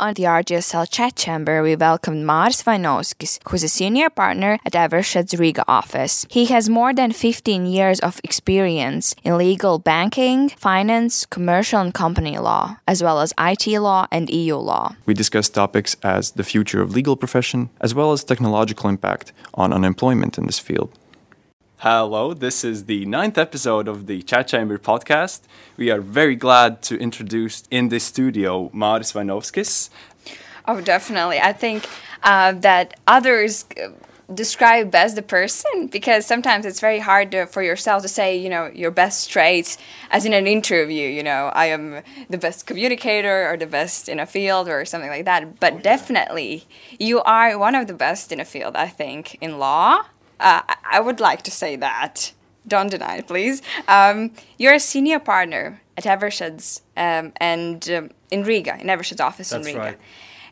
on the RGSL chat chamber, we welcomed Maris Vainovskis, who's a senior partner at Eversheds Riga office. He has more than 15 years of experience in legal banking, finance, commercial and company law, as well as IT law and EU law. We discussed topics as the future of legal profession, as well as technological impact on unemployment in this field. Hello, this is the ninth episode of the Chat Chamber podcast. We are very glad to introduce in the studio Maris Vainovskis. Oh, definitely. I think uh, that others uh, describe best the person because sometimes it's very hard to, for yourself to say, you know, your best traits as in an interview. You know, I am the best communicator or the best in a field or something like that. But definitely, you are one of the best in a field, I think, in law uh, I would like to say that. Don't deny it, please. Um, you're a senior partner at Eversheds um, and um, in Riga, in Eversheds' office That's in Riga. Right.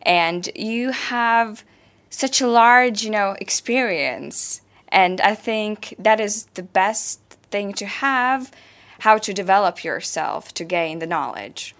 And you have such a large, you know, experience. And I think that is the best thing to have, how to develop yourself to gain the knowledge.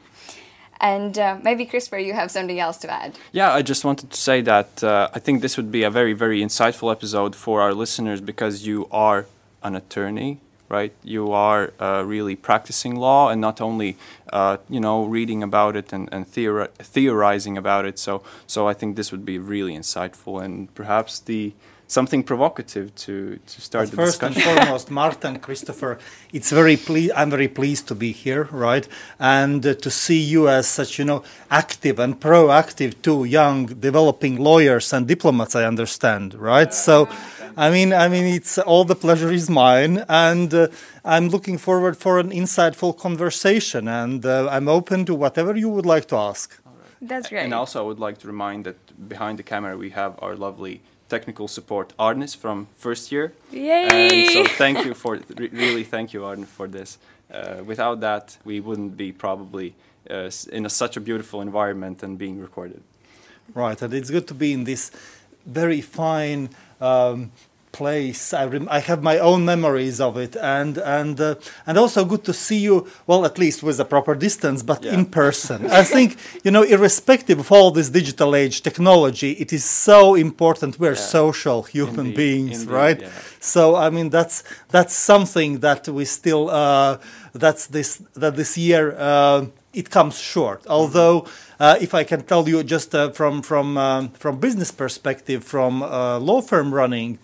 And uh, maybe, Christopher, you have something else to add. Yeah, I just wanted to say that uh, I think this would be a very, very insightful episode for our listeners because you are an attorney, right? You are uh, really practicing law and not only, uh, you know, reading about it and, and theori- theorizing about it. So, so I think this would be really insightful and perhaps the something provocative to, to start but the first discussion. and foremost, Martin, Christopher, it's very ple- I'm very pleased to be here, right, and uh, to see you as such, you know, active and proactive, two young, developing lawyers and diplomats. I understand, right? So, I mean, I mean, it's all the pleasure is mine, and uh, I'm looking forward for an insightful conversation, and uh, I'm open to whatever you would like to ask. That's great. And also, I would like to remind that behind the camera we have our lovely technical support Arnis from first year. Yay! And so thank you for re- really thank you Arne for this. Uh, without that, we wouldn't be probably uh, in a, such a beautiful environment and being recorded. Right, and it's good to be in this very fine um, place. I, rem- I have my own memories of it, and and uh, and also good to see you. Well, at least with a proper distance, but Yeah. in person. I think you know, irrespective of all this digital age technology, it is so important. We're Yeah. social human Indeed, beings, indeed, right? yeah. So I mean, that's that's something that we still uh, that's this that this year uh, it comes short. Although, uh, if I can tell you just uh, from from um, from business perspective, from uh, law firm running,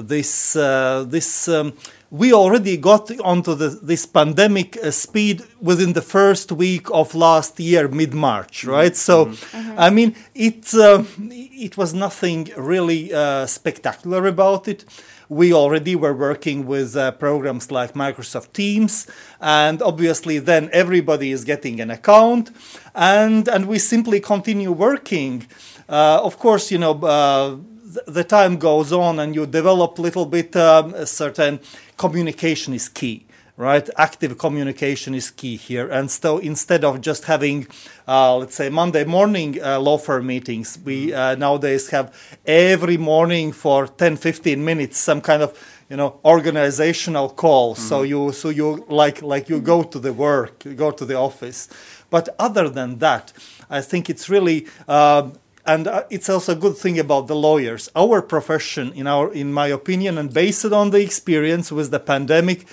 this uh, this. Um, we already got onto the, this pandemic uh, speed within the first week of last year, mid March, right? So, I mean, it uh, it was nothing really uh, spectacular about it. We already were working with uh, programs like Microsoft Teams, and obviously, then everybody is getting an account, and and we simply continue working. Uh, of course, you know. Th- the time goes on and you develop a little bit um, a certain communication is key right? Active communication is key here. And so instead of just having uh, let's say monday morning uh, law firm meetings we uh, nowadays have every morning for 10 15 minutes some kind of you know organizational call. So you so you like like you go to the work you go to the office. But other than that i think it's really um, and uh, it's also a good thing about the lawyers. Our profession in our in my opinion and based on the experience with the pandemic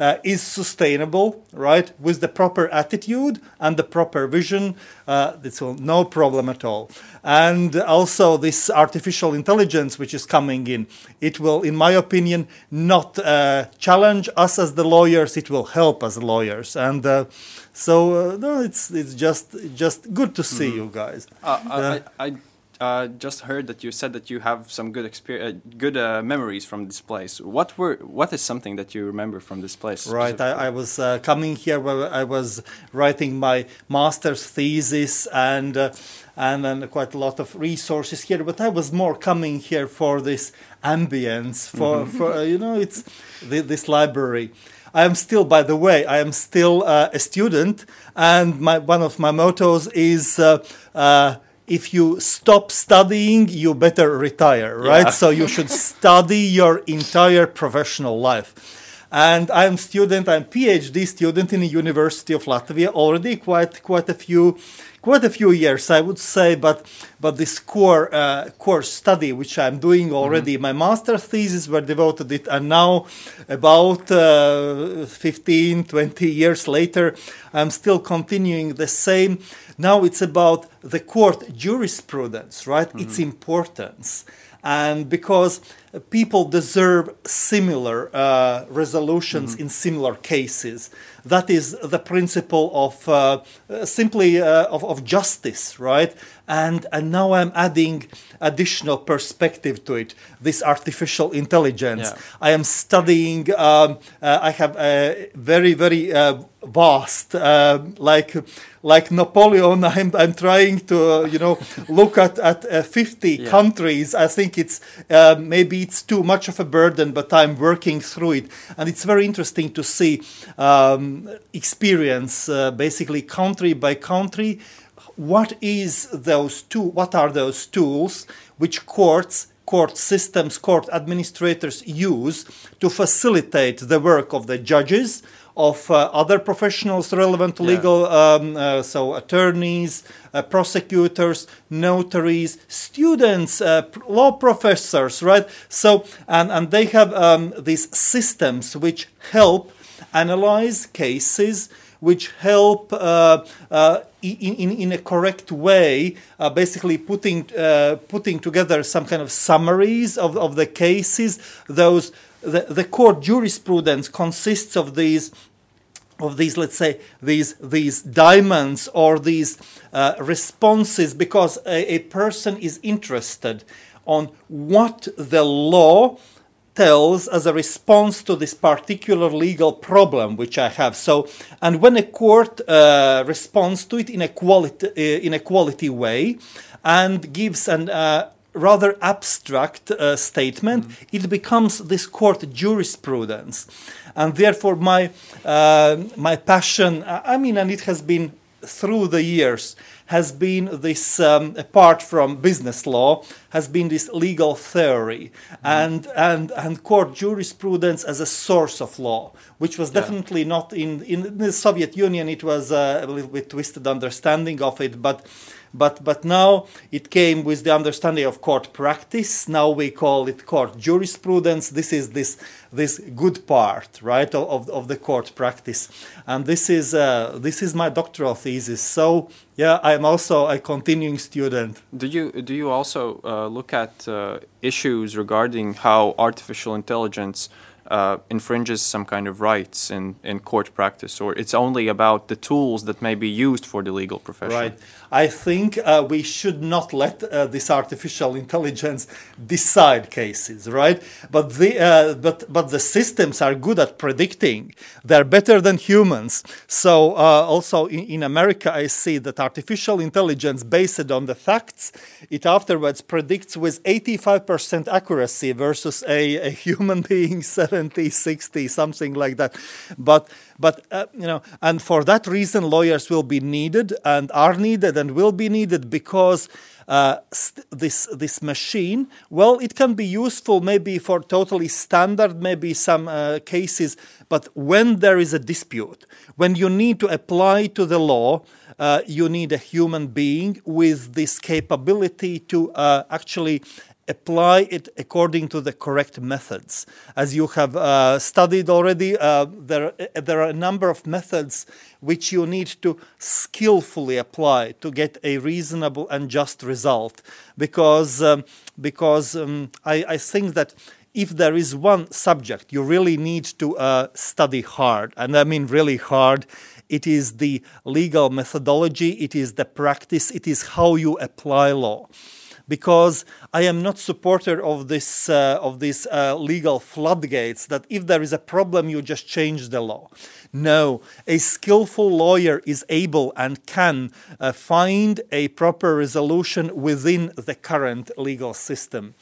uh, is sustainable right with the proper attitude and the proper vision uh, will no problem at all. And also this artificial intelligence which is coming in. It will in my opinion not uh, challenge us as the lawyers it will help us lawyers. And uh, so uh, no it's it's just just good to see you guys. Uh. I, I uh, just heard that you said that you have some good experience, uh, good uh, memories from this place. What were what is something that you remember from this place? Right. I, I was uh, coming here where I was writing my master's thesis and uh, and then quite a lot of resources here. But I was more coming here for this ambience, for for uh, you know, it's the, this library. I am still, by the way, I am still uh, a student, and my one of my mottos is. If you stop studying, you better retire, right? Yeah. So you should study your entire professional life. And I'm student, I'm PhD student in the University of Latvia, already quite quite a few quite a few years, I would say. But but this core uh, core study, which I'm doing already, my master thesis were devoted it, and now about uh, 15, 20 years later, I'm still continuing the same. Now it's about the court jurisprudence, right? Its importance and because people deserve similar uh, resolutions in similar cases. That is the principle of uh, uh, simply uh, of, of justice, right? And and now I'm adding additional perspective to it. This artificial intelligence. Yeah. I am studying. Um, uh, I have a very very uh, vast, uh, like like Napoleon. I'm I'm trying to uh, you know look at at uh, 50 Yeah. countries. I think it's uh, maybe it's too much of a burden, but I'm working through it, and it's very interesting to see um, experience uh, basically country by country. What is those two? What are those tools which courts? Court systems, court administrators use to facilitate the work of the judges, of uh, other professionals relevant to Yeah. legal, um, uh, so attorneys, uh, prosecutors, notaries, students, uh, law professors, right? So, and, and they have um, these systems which help analyze cases, which help uh, uh, in, in, in a correct way, uh, basically putting, uh, putting together some kind of summaries of, of the cases. Those the, the court jurisprudence consists of these of these let's say these these diamonds or these uh, responses because a, a person is interested on what the law as a response to this particular legal problem which I have. So, and when a court uh, responds to it in a quality uh, in a quality way, and gives an uh, rather abstract uh, statement, it becomes this court jurisprudence, and therefore my uh, my passion. I mean, and it has been through the years has been this um, apart from business law has been this legal theory and and and court jurisprudence as a source of law which was Yeah. definitely not in in the soviet union it was uh, a little bit twisted understanding of it but but but now it came with the understanding of court practice. Now we call it court jurisprudence. This is this this good part right of, of, the court practice. And this is uh, this is my doctoral thesis. So yeah i'm also a continuing student. Do you do you also uh, look at uh, issues regarding how artificial intelligence uh, infringes some kind of rights in, in court practice, or it's only about the tools that may be used for the legal profession? Right. I think uh, we should not let uh, this artificial intelligence decide cases, right? But the uh, but but the systems are good at predicting. They're better than humans. So uh, also in, in America, I see that artificial intelligence, based on the facts, it afterwards predicts with 85% accuracy versus a, a human being 70, 60, something like that. But but uh, you know, and for that reason, lawyers will be needed and are needed and will be needed because uh, st- this this machine, well, it can be useful maybe for totally standard, maybe some uh, cases, but when there is a dispute, when you need to apply to the law. Uh, you need a human being with this capability to uh, actually apply it according to the correct methods. As you have uh, studied already, uh, there, there are a number of methods which you need to skillfully apply to get a reasonable and just result. Because, um, because um, I, I think that if there is one subject you really need to uh, study hard, and I mean really hard, it is the legal methodology, it is the practice, it is how you apply law because I am not supporter of this uh, of these uh, legal floodgates that if there is a problem you just change the law. No, a skillful lawyer is able and can uh, find a proper resolution within the current legal system.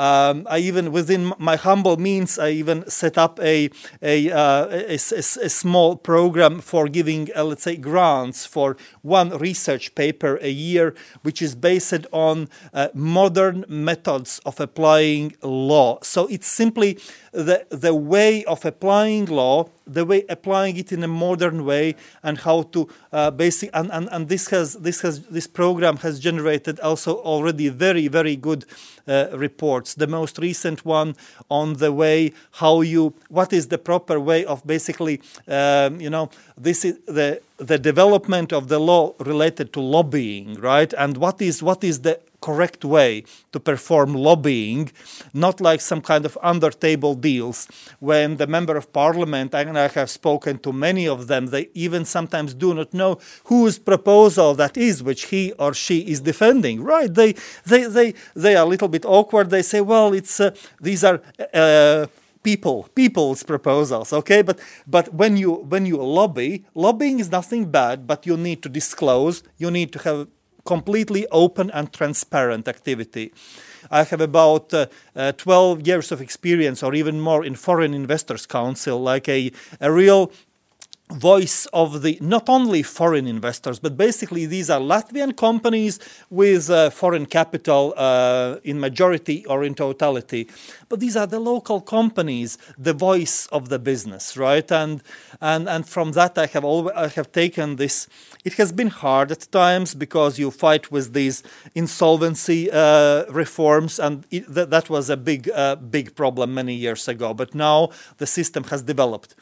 Um, I even, within my humble means, I even set up a a, uh, a, a- a small program for giving, uh, let's say, grants for one research paper a year, which is based on uh, modern methods of applying law. So it's simply the the way of applying law the way applying it in a modern way and how to uh, basic and, and, and this has this has this program has generated also already very very good uh, reports. The most recent one on the way how you what is the proper way of basically um, you know this is the the development of the law related to lobbying right? And what is what is the correct way to perform lobbying, not like some kind of under table deals when the member of parliament, and I have spoken to many of them, they even sometimes do not know whose proposal that is which he or she is defending. Right? They they they they are a little bit awkward. They say, well, it's uh, these are. Uh, people people's proposals okay but but when you when you lobby lobbying is nothing bad but you need to disclose you need to have completely open and transparent activity. I have about uh, uh, 12 years of experience or even more in Foreign Investors Council, like a, a real voice of the not only foreign investors, but basically these are Latvian companies with uh, foreign capital uh, in majority or in totality. But these are the local companies, the voice of the business, right? And and and from that I have always I have taken this. It has been hard at times because you fight with these insolvency uh, reforms, and it, th- that was a big uh, big problem many years ago. But now the system has developed.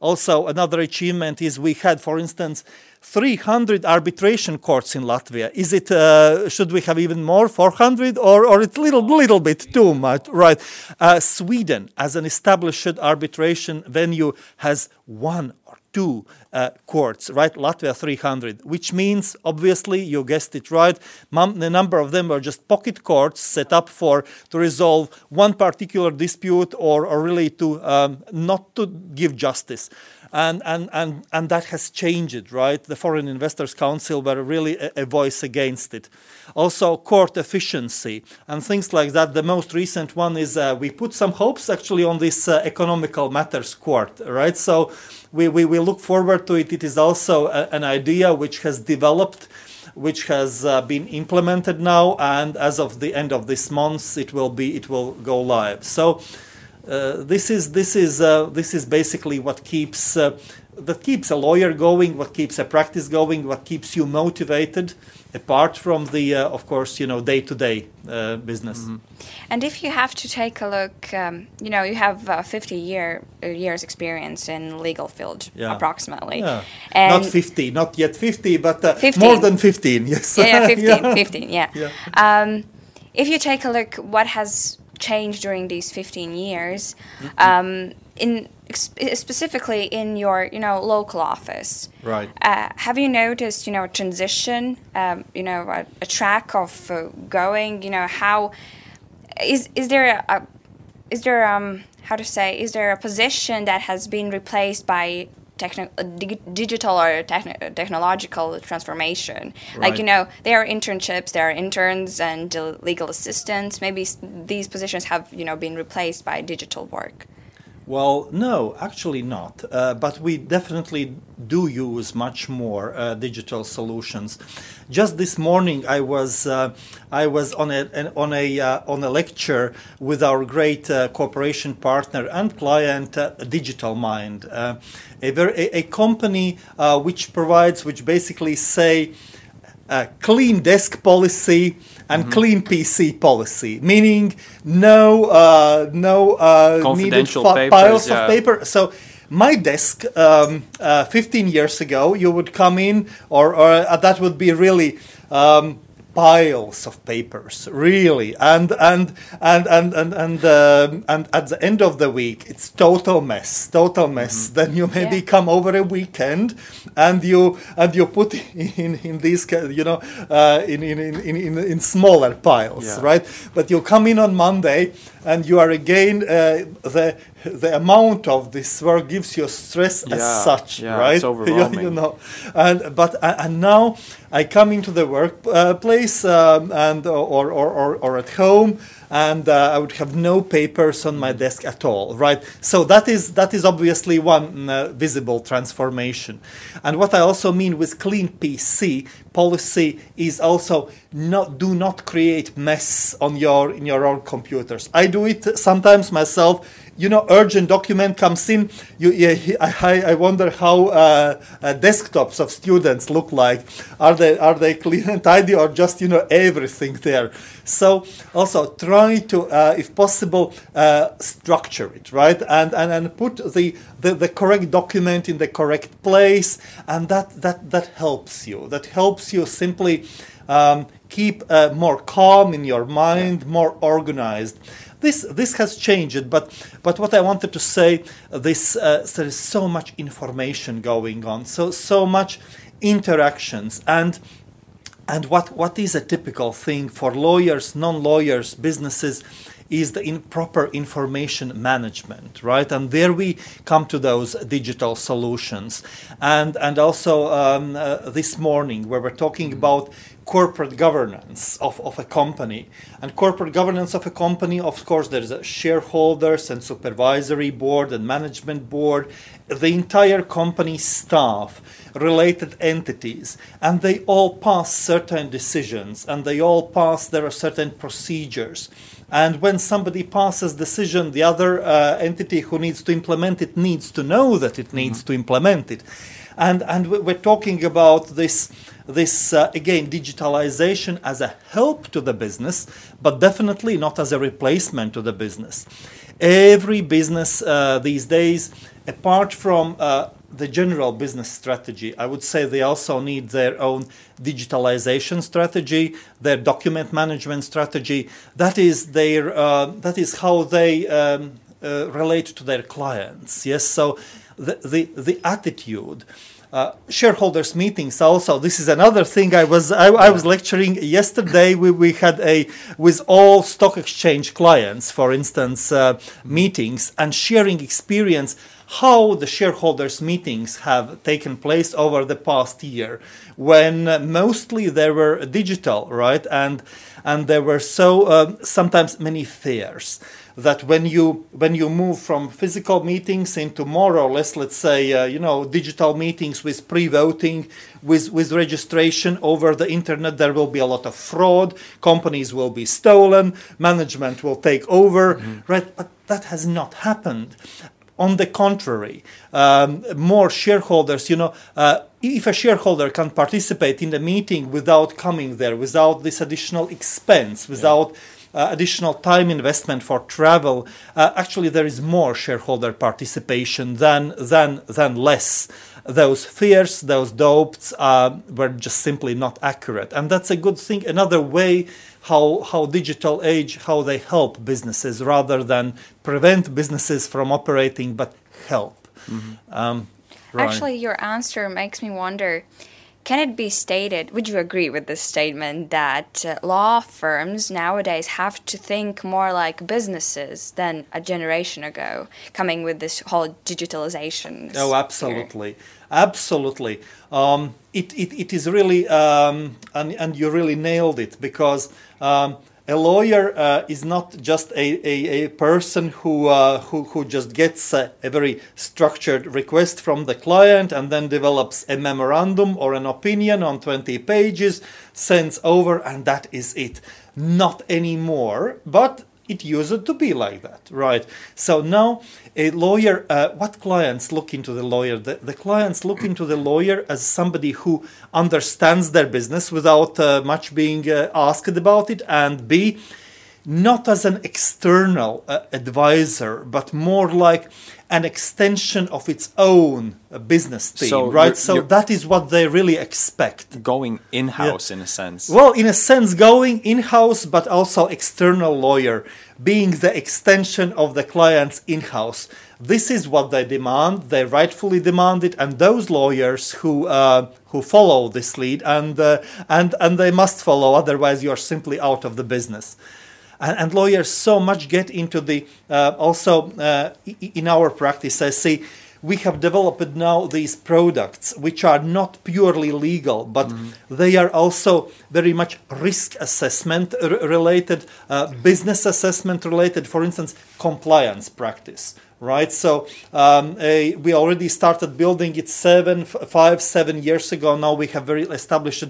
Also, another achievement is we had, for instance, 300 arbitration courts in Latvia. Is it? Uh, should we have even more, 400, or or it's little little bit too much, right? Uh, Sweden, as an established arbitration venue, has one or two uh, courts, right? Latvia 300, which means obviously you guessed it right. The number of them are just pocket courts set up for to resolve one particular dispute or, or really to um, not to give justice and, and, and, and that has changed, right? The Foreign Investors Council were really a, a, voice against it. Also, court efficiency and things like that. The most recent one is uh, we put some hopes actually on this uh, economical matters court, right? So we, we, we look forward to it. It is also a, an idea which has developed which has uh, been implemented now and as of the end of this month it will be it will go live so this is this is uh, this is basically what keeps uh, that keeps a lawyer going, what keeps a practice going, what keeps you motivated, apart from the, uh, of course, you know, day-to-day uh, business. Mm-hmm. And if you have to take a look, um, you know, you have uh, 50 year years experience in legal field, yeah. approximately. Yeah. not 50, not yet 50, but more than 15. Yes. Yeah, yeah 15, yeah. 15. Yeah. yeah. Um, if you take a look, what has changed during these 15 years mm-hmm. um, in specifically in your you know local office. Right. Uh, have you noticed you know a transition um, you know a, a track of uh, going? You know how is is there a, a is there um how to say is there a position that has been replaced by techni- digital or techn- technological transformation. Right. Like, you know, there are internships, there are interns and legal assistants. Maybe these positions have, you know, been replaced by digital work. Well, no, actually not. Uh, but we definitely do use much more uh, digital solutions. Just this morning, I was uh, I was on a an, on a uh, on a lecture with our great uh, cooperation partner and client, uh, Digital Mind, a, very, a, a company which provides which basically say clean desk policy and mm-hmm. clean PC policy, meaning no uh, no uh, needed papers, piles yeah. of paper. So my desk um, uh, 15 years ago, you would come in, or, or uh, that would be really. Um, piles of papers, really, and and and and and and, um, and at the end of the week, it's total mess, total mess. Mm-hmm. Then you maybe yeah. come over a weekend, and you and you put in in these you know uh, in, in, in in in smaller piles, yeah. right? But you come in on Monday, and you are again uh, the the amount of this work gives you stress yeah, as such, yeah, right? It's overwhelming. you, you know, and but uh, and now I come into the workplace uh, um, and or, or, or, or at home and uh, I would have no papers on my desk at all, right? So that is that is obviously one uh, visible transformation. And what I also mean with clean PC, policy is also not do not create mess on your in your own computers. I do it sometimes myself you know, urgent document comes in. You, yeah, I, I wonder how uh, uh, desktops of students look like. Are they are they clean and tidy, or just you know everything there? So also try to, uh, if possible, uh, structure it right and, and and put the, the the correct document in the correct place, and that that that helps you. That helps you simply. Um, keep uh, more calm in your mind, more organized this this has changed but but what i wanted to say this uh, there is so much information going on so so much interactions and and what what is a typical thing for lawyers non-lawyers businesses is the improper information management, right? And there we come to those digital solutions. And, and also um, uh, this morning, where we're talking about corporate governance of, of a company. And corporate governance of a company, of course, there's a shareholders and supervisory board and management board, the entire company staff, related entities, and they all pass certain decisions and they all pass, there are certain procedures. And when somebody passes decision, the other uh, entity who needs to implement it needs to know that it needs mm-hmm. to implement it. And, and we're talking about this this uh, again digitalization as a help to the business but definitely not as a replacement to the business. Every business uh, these days apart from uh, the general business strategy i would say they also need their own digitalization strategy their document management strategy. That is their uh, that is how they um, uh, relate to their clients. Yes so the the, the attitude uh, shareholders meetings also. This is another thing i was i, I was lecturing yesterday. We, we had a with all stock exchange clients for instance uh, meetings and sharing experience how the shareholders meetings have taken place over the past year when mostly they were digital right? And and there were so uh, sometimes many fears that when you when you move from physical meetings into more or less let's say uh, you know digital meetings with pre-voting with with registration over the internet there will be a lot of fraud companies will be stolen management will take over mm-hmm. right? But that has not happened. On the contrary, um, more shareholders, you know, uh, if a shareholder can participate in the meeting without coming there, without this additional expense, without yeah additional time investment for travel, uh, actually there is more shareholder participation than than than less. Those fears, those doubts uh, were just simply not accurate, and that's a good thing. Another way how how digital age how they help businesses rather than prevent businesses from operating, but help. Mm-hmm. Um. Actually, your answer makes me wonder can it be stated, would you agree with this statement, that uh, law firms nowadays have to think more like businesses than a generation ago, coming with this whole digitalization? Oh, absolutely. Absolutely. Um, it, it, it is really, um, and, and you really nailed it because. Um, a lawyer uh, is not just a, a, a person who, uh, who, who just gets a, a, very structured request from the client and then develops a memorandum or an opinion on 20 pages, sends over, and that is it. Not anymore, but it used to be like that, right? So now a lawyer, uh, what clients look into the lawyer? The, the, clients look into the lawyer as somebody who understands their business without uh, much being uh, asked about it, and B, not as an external uh, advisor, but more like an extension of its own uh, business team, so right? You're, so you're that is what they really expect. Going in house, yeah. in a sense. Well, in a sense, going in house, but also external lawyer, being the extension of the client's in house. This is what they demand. They rightfully demand it, and those lawyers who uh, who follow this lead and uh, and and they must follow, otherwise you are simply out of the business and, and lawyers so much get into the uh, also uh, in our practice i say we have developed now these products which are not purely legal but mm. they are also very much risk assessment related uh, business assessment related for instance compliance practice right so um, a, we already started building it seven five seven years ago now we have very established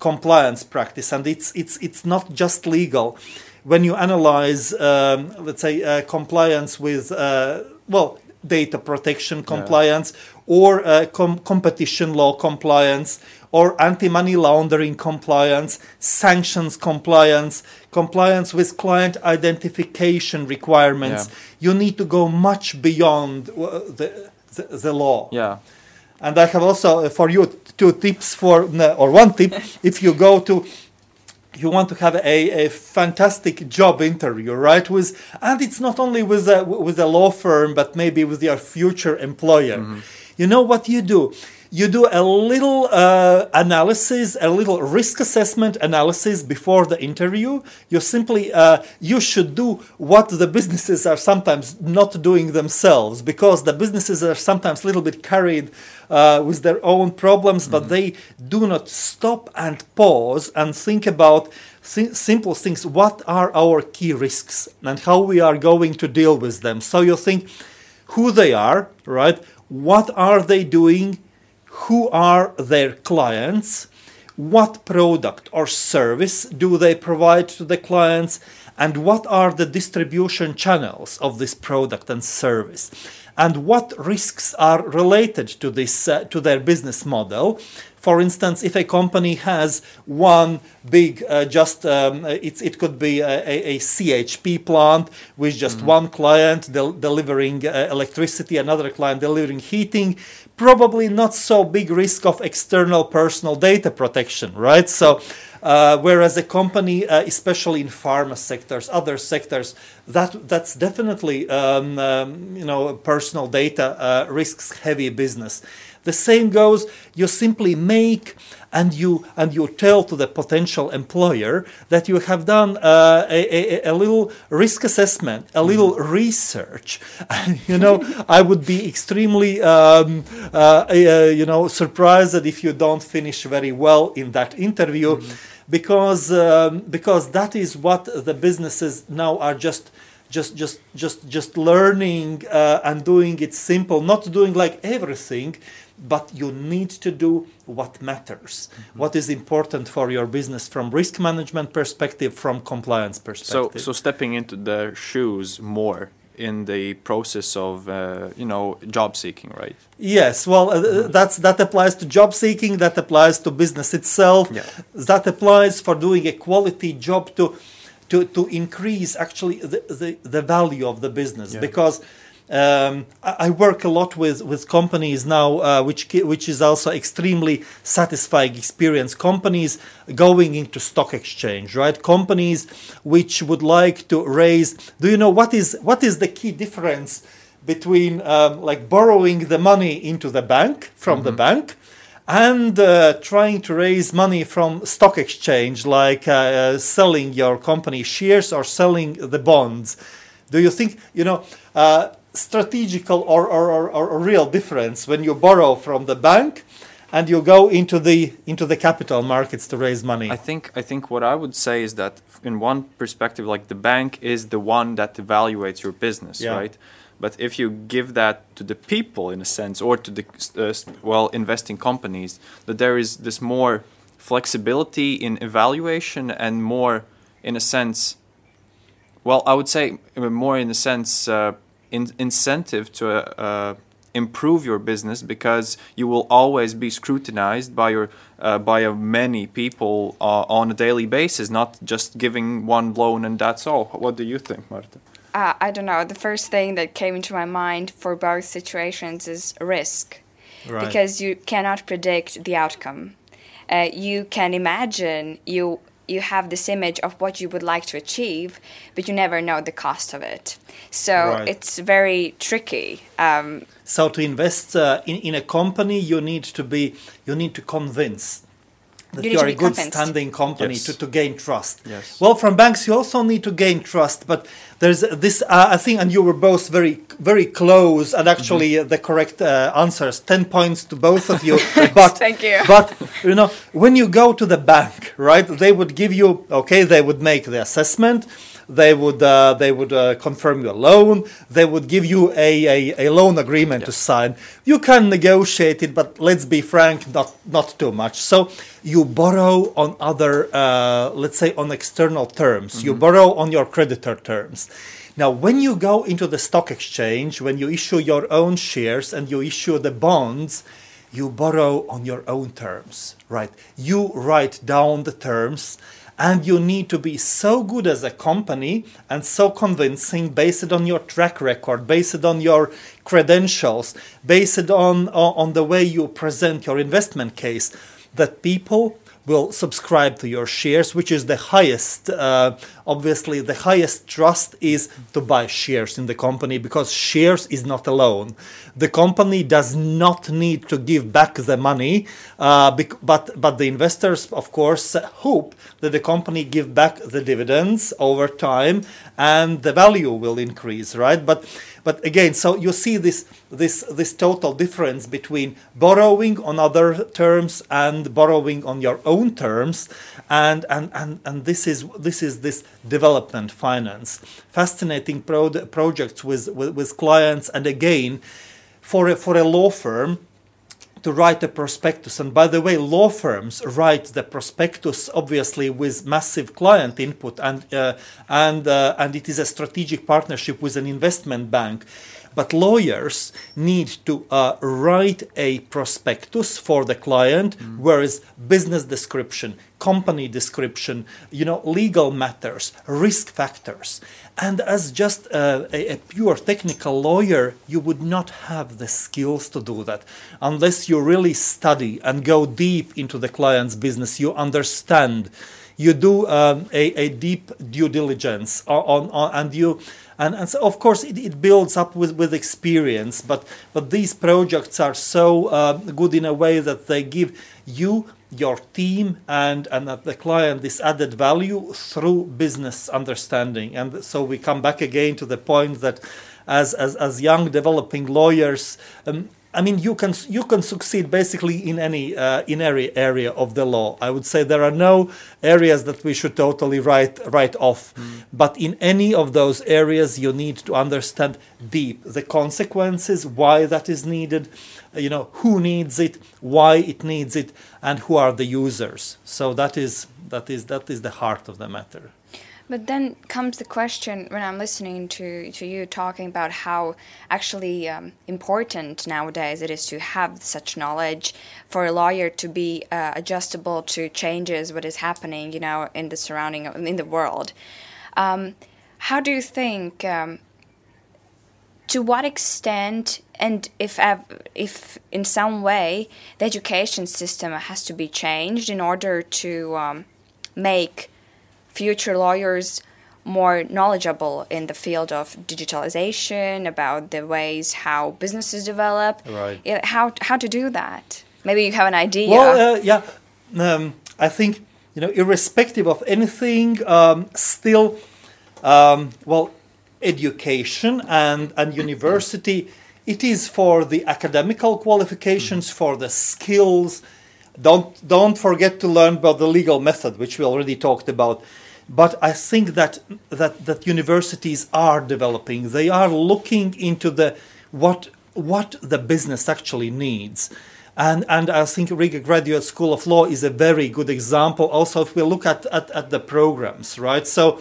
compliance practice, and it's it's it's not just legal. When you analyze, um, let's say, uh, compliance with uh, well data protection compliance or uh, com- competition law compliance or anti-money laundering compliance sanctions compliance compliance with client identification requirements Yeah. you need to go much beyond uh, the, the, the law Yeah. and I have also uh, for you two tips for or one tip if you go to you want to have a, a fantastic job interview, right? With and it's not only with a with a law firm, but maybe with your future employer. Mm-hmm. You know what you do? You do a little uh, analysis, a little risk assessment analysis before the interview. You simply uh, you should do what the businesses are sometimes not doing themselves because the businesses are sometimes a little bit carried uh, with their own problems, but they do not stop and pause and think about si- simple things. What are our key risks and how we are going to deal with them? So you think who they are, right? What are they doing? Who are their clients? What product or service do they provide to the clients? And what are the distribution channels of this product and service? And what risks are related to this uh, to their business model? For instance, if a company has one big, uh, just um, it's, it could be a, a, a CHP plant with just one client del- delivering uh, electricity, another client delivering heating, probably not so big risk of external personal data protection, right? So, uh, whereas a company, uh, especially in pharma sectors, other sectors, that that's definitely um, um, you know personal data uh, risks heavy business. The same goes. You simply make and you and you tell to the potential employer that you have done uh, a, a, a little risk assessment, a little research. you know, I would be extremely um, uh, uh, you know surprised if you don't finish very well in that interview. Because um, because that is what the businesses now are just just just just just learning uh, and doing it simple not doing like everything but you need to do what matters what is important for your business from risk management perspective from compliance perspective so so stepping into their shoes more in the process of, uh, you know, job seeking, right? yes well uh, that's that applies to job seeking that applies to business itself Yeah. that applies for doing a quality job to to, to increase actually the, the, the value of the business Yeah. because um, I work a lot with, with companies now, uh, which which is also extremely satisfying experience. Companies going into stock exchange, right? Companies which would like to raise. Do you know what is what is the key difference between um, like borrowing the money into the bank from the bank and uh, trying to raise money from stock exchange, like uh, uh, selling your company shares or selling the bonds. Do you think you know uh, strategical or, or, or, or real difference when you borrow from the bank and you go into the into the capital markets to raise money? I think I think what I would say is that in one perspective, like the bank is the one that evaluates your business, Yeah. right? But if you give that to the people in a sense, or to the uh, well investing companies, that there is this more flexibility in evaluation and more, in a sense, well, I would say uh, more in a sense uh, in, incentive to uh, uh, improve your business because you will always be scrutinized by your uh, by many people uh, on a daily basis, not just giving one loan and that's all. What do you think, Marta? Uh, I don't know. The first thing that came into my mind for both situations is risk, Right. because you cannot predict the outcome. Uh, you can imagine you you have this image of what you would like to achieve, but you never know the cost of it. So Right. it's very tricky. Um, So to invest uh, in, in a company, you need to be you need to convince that You you, are a good convinced. standing company Yes. to, to gain trust. Yes. Well, from banks you also need to gain trust, but there's this uh, I think, and you were both very very close, and actually Mm-hmm. the correct uh, answers. Ten points to both of you. but Thank you. But you know, when you go to the bank, right? They would give you okay. They would make the assessment. They would uh, they would uh, confirm your loan. They would give you a, a, a loan agreement to sign. You can negotiate it, but let's be frank, not not too much. So you borrow on other, uh, let's say, on external terms. You borrow on your creditor terms. Now, when you go into the stock exchange, when you issue your own shares and you issue the bonds, you borrow on your own terms, right? You write down the terms and you need to be so good as a company and so convincing based on your track record, based on your credentials, based on, on the way you present your investment case that people will subscribe to your shares, which is the highest, uh, obviously, the highest trust is to buy shares in the company because shares is not a loan. The company does not need to give back the money, uh, bec- but, but the investors, of course, hope that the company give back the dividends over time and the value will increase, right? But but again, so you see this this this total difference between borrowing on other terms and borrowing on your own terms, and and and, and this is this is this development finance, fascinating pro- projects with, with with clients, and again, for a, for a law firm to write a prospectus. And by the way, law firms write the prospectus obviously with massive client input, and uh, and uh, and it is a strategic partnership with an investment bank. But lawyers need to uh, write a prospectus for the client, mm. whereas business description, company description, you know, legal matters, risk factors. And as just a, a, pure technical lawyer, you would not have the skills to do that unless you really study and go deep into the client's business. You understand, you do um, a, a, deep due diligence on, on, and you and, and so of course it, it builds up with, with experience but but these projects are so uh, good in a way that they give you your team and and the client this added value through business understanding. And so we come back again to the point that as as, as young developing lawyers um, I mean, you can you can succeed basically in any uh, in every area of the law. I would say there are no areas that we should totally write write off, mm. but in any of those areas, you need to understand deep the consequences, why that is needed, you know who needs it why it needs it and who are the users so that is that is that is the heart of the matter but then comes the question when I'm listening to, to you talking about how actually um, important nowadays it is to have such knowledge for a lawyer to be uh, adjustable to changes, what is happening, you know, in the surrounding, in the world. Um, how do you think um, to what extent and if if in some way the education system has to be changed in order to um, make future lawyers more knowledgeable in the field of digitalization about the ways how businesses develop right how how to do that maybe you have an idea well uh, yeah um, i think you know irrespective of anything um, still um, well education and, and university. It is for the academical qualifications, mm-hmm. for the skills. Don't, don't forget to learn about the legal method, which we already talked about. But I think that, that, that universities are developing. They are looking into the, what, what the business actually needs. And, and I think Riga Graduate School of Law is a very good example. Also, if we look at, at, at the programs, right? So,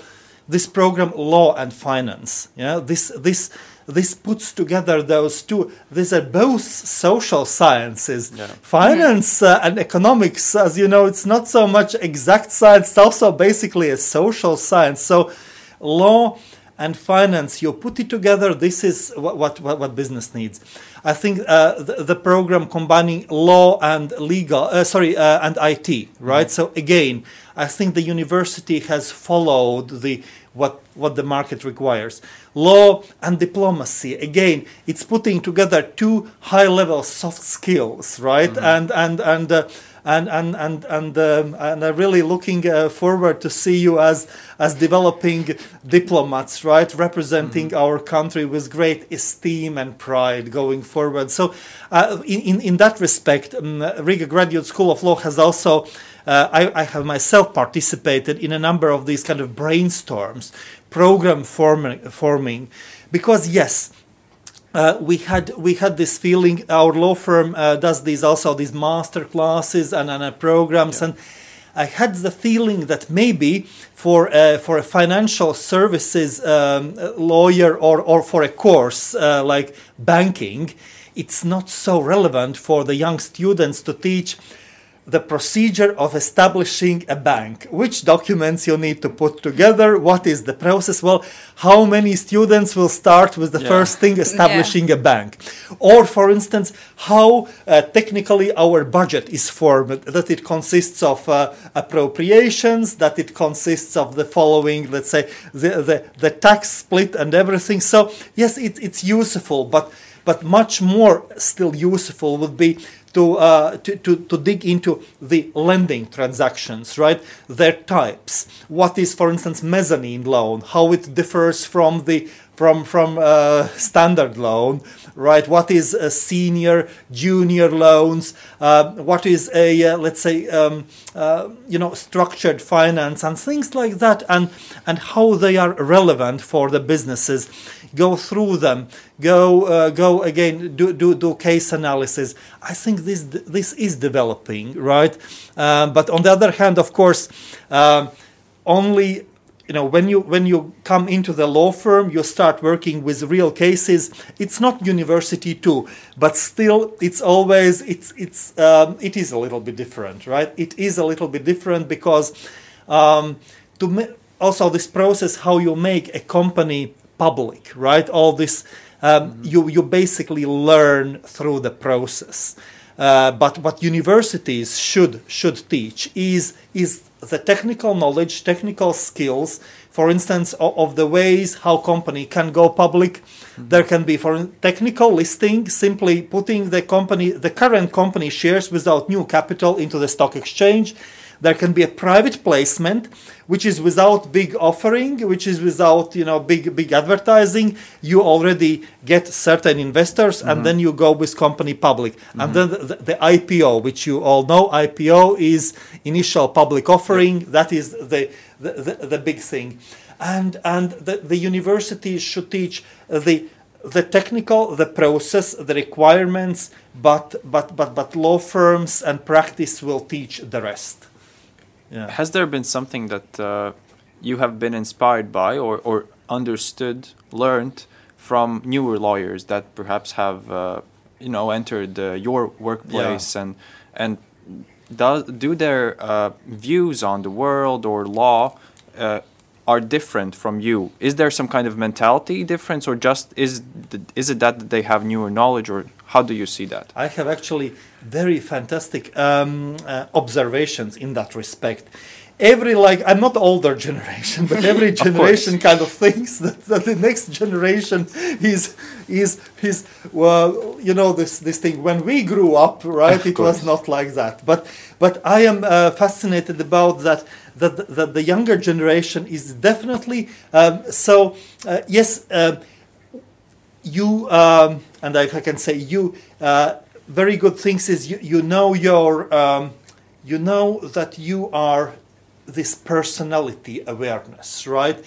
this program law and finance yeah this this this puts together those two these are both social sciences yeah. finance uh, and economics as you know it's not so much exact science it's also basically a social science so law and finance you put it together this is what what, what business needs i think uh, the, the, program combining law and legal uh, sorry uh, and it right mm-hmm. so again i think the university has followed the what, what the market requires. Law and diplomacy, again, it's putting together two high level soft skills, right? Mm-hmm. And, and, and, uh, and and and and um, and I'm really looking uh, forward to see you as as developing diplomats, right, representing mm-hmm. our country with great esteem and pride going forward. So, uh, in, in in that respect, um, Riga Graduate School of Law has also uh, I, I, have myself participated in a number of these kind of brainstorms, program forming, forming because yes, uh, we had we had this feeling. Our law firm uh, does these also these master classes and, and uh, programs, and I had the feeling that maybe for uh, for a financial services um, lawyer or or for a course uh, like banking, it's not so relevant for the young students to teach the procedure of establishing a bank. Which documents you need to put together? What is the process? Well, how many students will start with the Yeah. first thing establishing a bank? Or, for instance, how uh, technically our budget is formed, that it consists of uh, appropriations, that it consists of the following, let's say, the, the, the tax split and everything. So, yes, it, it's useful, but but much more still useful would be to, uh, to, to, to dig into the lending transactions, right? Their types. What is, for instance, mezzanine loan? How it differs from the from from uh, standard loan, right? What is a senior, junior loans? Uh, what is a uh, let's say um, uh, you know structured finance and things like that, and and how they are relevant for the businesses. Go through them. Go uh, go again. Do, do do case analysis. I think this this is developing, right? But on the other hand, of course. Only you know when you when you come into the law firm you start working with real cases. It's not university too but still it's always it's it's um, it is a little bit different right? It is a little bit different because um, to ma- also this process how you make a company public right? All this um, you you basically learn through the process uh, but what universities should should teach is is the technical knowledge, technical skills, for instance, of, of the ways how company can go public. There can be for technical listing, simply putting the company, the current company shares without new capital into the stock exchange. There can be a private placement, which is without big offering, which is without you know big big advertising. You already get certain investors, and mm-hmm. then you go with company public, and mm-hmm. then the, the IPO, which you all know, IPO is initial public offering. That is the the, the, the big thing, and and the, the universities should teach the the technical, the process, the requirements, but but but but law firms and practice will teach the rest. Yeah. Has there been something that uh, you have been inspired by or, or understood, learned from newer lawyers that perhaps have, uh, you know, entered uh, your workplace and and do, do their uh, views on the world or law uh, are different from you? Is there some kind of mentality difference, or just is is it that they have newer knowledge, or how do you see that? I have actually very fantastic um, uh, observations in that respect. Every like I'm not older generation, but every generation kind of thinks that, that the next generation is is is well you know this this thing when we grew up right Of it was not like that but but I am uh, fascinated about that that that the younger generation is definitely um, so uh, yes. Uh, you um, and I, I can say you uh, very good things is you, you know your um, you know that you are this personality awareness right?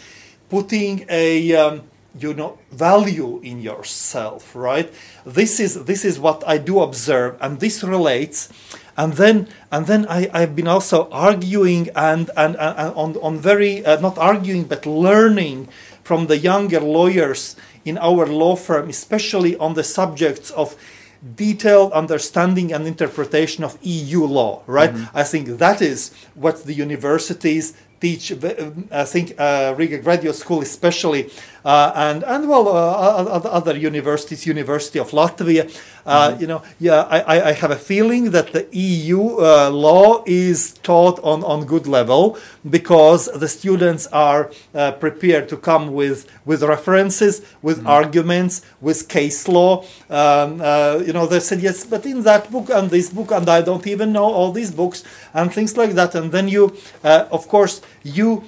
Putting a um, you know value in yourself right? This is this is what i do observe and this relates. And then and then I, I've been also arguing and and, and, and on, on very uh, not arguing but learning from the younger lawyers in our law firm, especially on the subjects of detailed understanding and interpretation of EU law, right? I think that is what the universities teach. I think uh, Riga Graduate School, especially, uh, and and well, uh, other- other universities, University of Latvia. Uh, You know, yeah, I, I- have a feeling that the EU uh, law is taught on on good level because the students are uh, prepared to come with with references, with arguments, with case law. Um, uh, you know, they said yes, but in that book and this book, and I don't even know all these books and things like that. And then you, uh, of course, you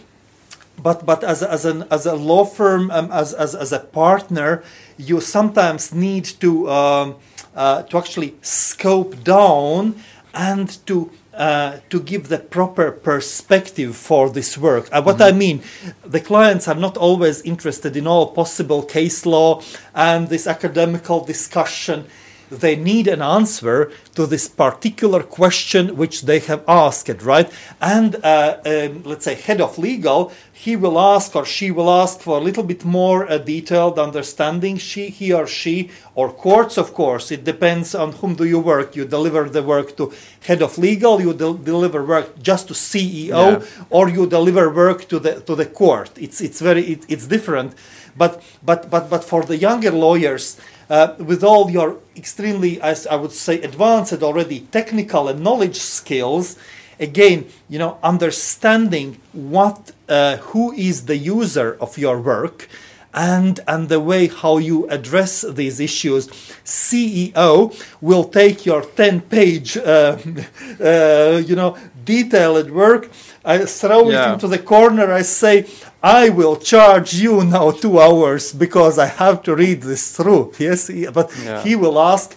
but but as a, as an as a law firm um, as, as as a partner you sometimes need to um, uh, to actually scope down and to uh, to give the proper perspective for this work. Uh, what I mean, the clients are not always interested in all possible case law and this academical discussion they need an answer to this particular question which they have asked, right? And uh, um, let's say head of legal, he will ask or she will ask for a little bit more uh, detailed understanding. She, he or she, or courts, of course. It depends on whom do you work. You deliver the work to head of legal. You del- deliver work just to CEO, Yeah. or you deliver work to the to the court. It's it's very it, it's different. But but but but for the younger lawyers, uh, with all your extremely, as I would say, advanced already technical and knowledge skills, again, you know, understanding what, uh, who is the user of your work, and and the way how you address these issues. CEO will take your 10-page, uh, uh, you know, detailed work. I throw it Yeah. into the corner. I say, I will charge you now two hours because I have to read this through. Yes, but Yeah. he will ask,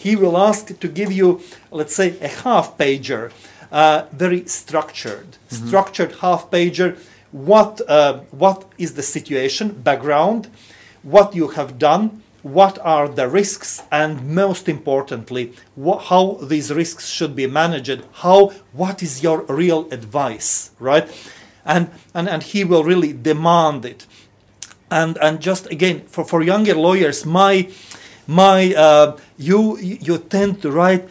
he will ask to give you, let's say, a half pager, uh, very structured, structured half pager. What uh, what is the situation, background, what you have done, what are the risks, and most importantly, wha- how these risks should be managed. How what is your real advice, right? And and and he will really demand it and and just again for, for younger lawyers my my uh, you you tend to write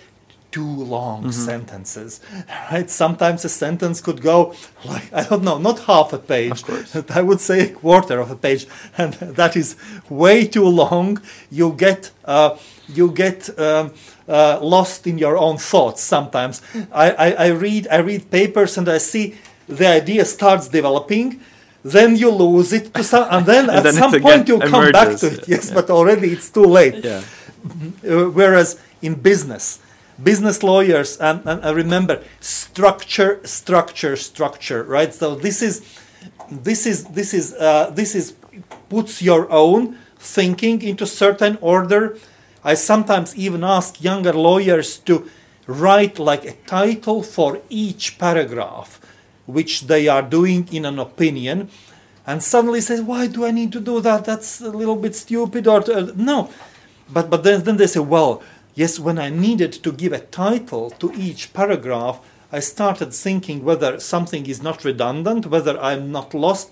too long sentences right? Sometimes a sentence could go like i don't know not half a page. I would say a quarter of a page and that is way too long. You get uh, you get um, uh, lost in your own thoughts sometimes. I, I, I read i read papers and i see the idea starts developing then you lose it to some, and then And at then some point you come back to it. Yeah, Yes, yeah. but already it's too late. Yeah. Uh, whereas in business, business lawyers, and, and I remember structure, structure, structure, right? So this is, this is, this is, uh, this is puts your own thinking into certain order. I sometimes even ask younger lawyers to write like a title for each paragraph, which they are doing in an opinion, and suddenly say, "Why do I need to do that? That's a little bit stupid." Or uh, no, but but then then they say, "Well, yes." When I needed to give a title to each paragraph, I started thinking whether something is not redundant, whether I'm not lost,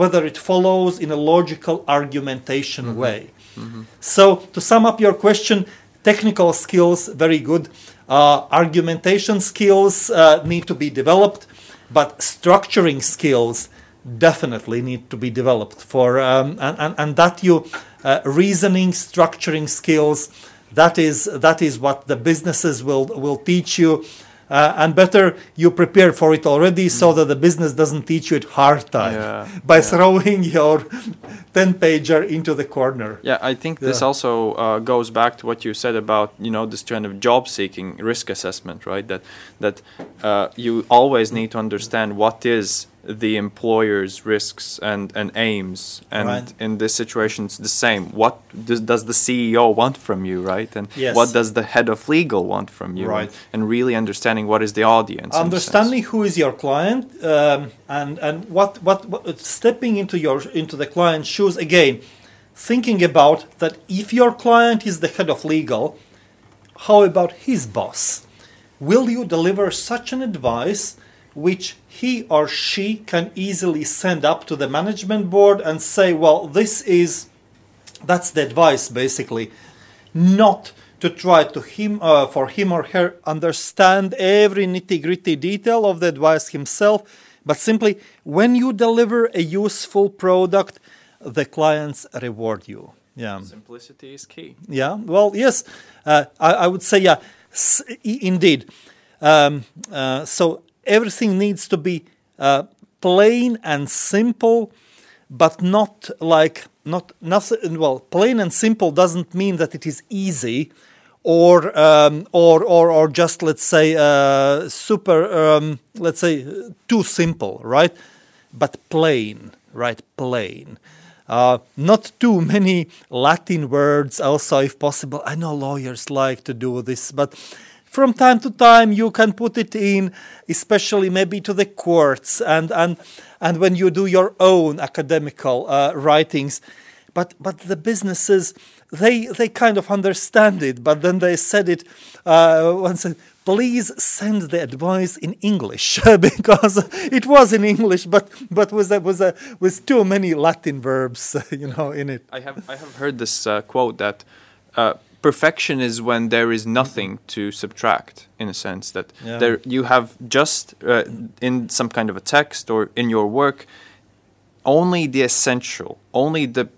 whether it follows in a logical argumentation way. So, to sum up your question, technical skills very good, uh, argumentation skills uh, need to be developed, but structuring skills definitely need to be developed. For um, and, and and that you uh, reasoning, structuring skills. That is that is what the businesses will will teach you. Uh, and better you prepare for it already so that the business doesn't teach you it hard time Yeah, by yeah. throwing your 10 pager into the corner. Yeah, I think this also uh, goes back to what you said about you know this kind of job seeking risk assessment, right? That that uh, you always need to understand what is the employer's risks and, and aims, and Right. in this situation it's the same. What does, does the CEO want from you, right? And Yes. what does the head of legal want from you? Right. And, and really understanding what is the audience. in a sense. understanding who is your client um, and and what, what what stepping into your into the client's shoes again thinking about that if your client is the head of legal how about his boss will you deliver such an advice which he or she can easily send up to the management board and say well this is that's the advice basically. Not to try to him uh, for him or her understand every nitty gritty detail of the advice himself but simply when you deliver a useful product the clients reward you. Yeah. Simplicity is key. yeah. Well yes. Uh, I, I would say yeah. S- indeed. Um, uh, so everything needs to be uh, plain and simple but not like not nothing well plain and simple doesn't mean that it is easy or um, or, or or just let's say uh, super um, let's say too simple right? But plain right? Plain. Uh, not too many Latin words, also, if possible. I know lawyers like to do this, but from time to time you can put it in, especially maybe to the courts and and and when you do your own academical uh, writings. But but the businesses they they kind of understand it, but then they said it uh, once. Please send the advice in English because it was in English, but but with a, with a, with too many Latin verbs, you know, in it. I have I have heard this uh, quote that uh, perfection is when there is nothing to subtract. In a sense that Yeah. there you have just uh, in some kind of a text or in your work only the essential, only the